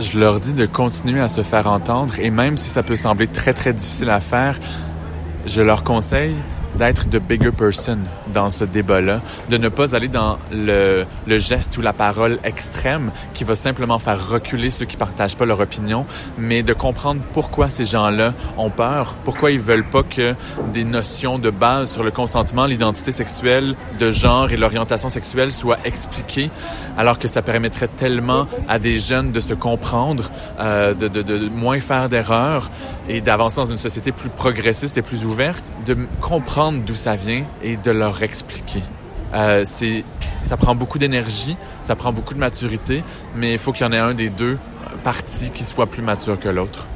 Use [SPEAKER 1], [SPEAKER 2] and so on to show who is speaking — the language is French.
[SPEAKER 1] je leur dis de continuer à se faire entendre et même si ça peut sembler très très difficile à faire, je leur conseille d'être de bigger person dans ce débat-là, de ne pas aller dans le, le, geste ou la parole extrême qui va simplement faire reculer ceux qui partagent pas leur opinion, mais de comprendre pourquoi ces gens-là ont peur, pourquoi ils veulent pas que des notions de base sur le consentement, l'identité sexuelle, de genre et l'orientation sexuelle soient expliquées, alors que ça permettrait tellement à des jeunes de se comprendre, euh, de, de, de moins faire d'erreurs et d'avancer dans une société plus progressiste et plus ouverte, de comprendre d'où ça vient et de leur expliquer. Euh, ça prend beaucoup d'énergie, ça prend beaucoup de maturité, mais il faut qu'il y en ait un des deux parties qui soit plus mature que l'autre.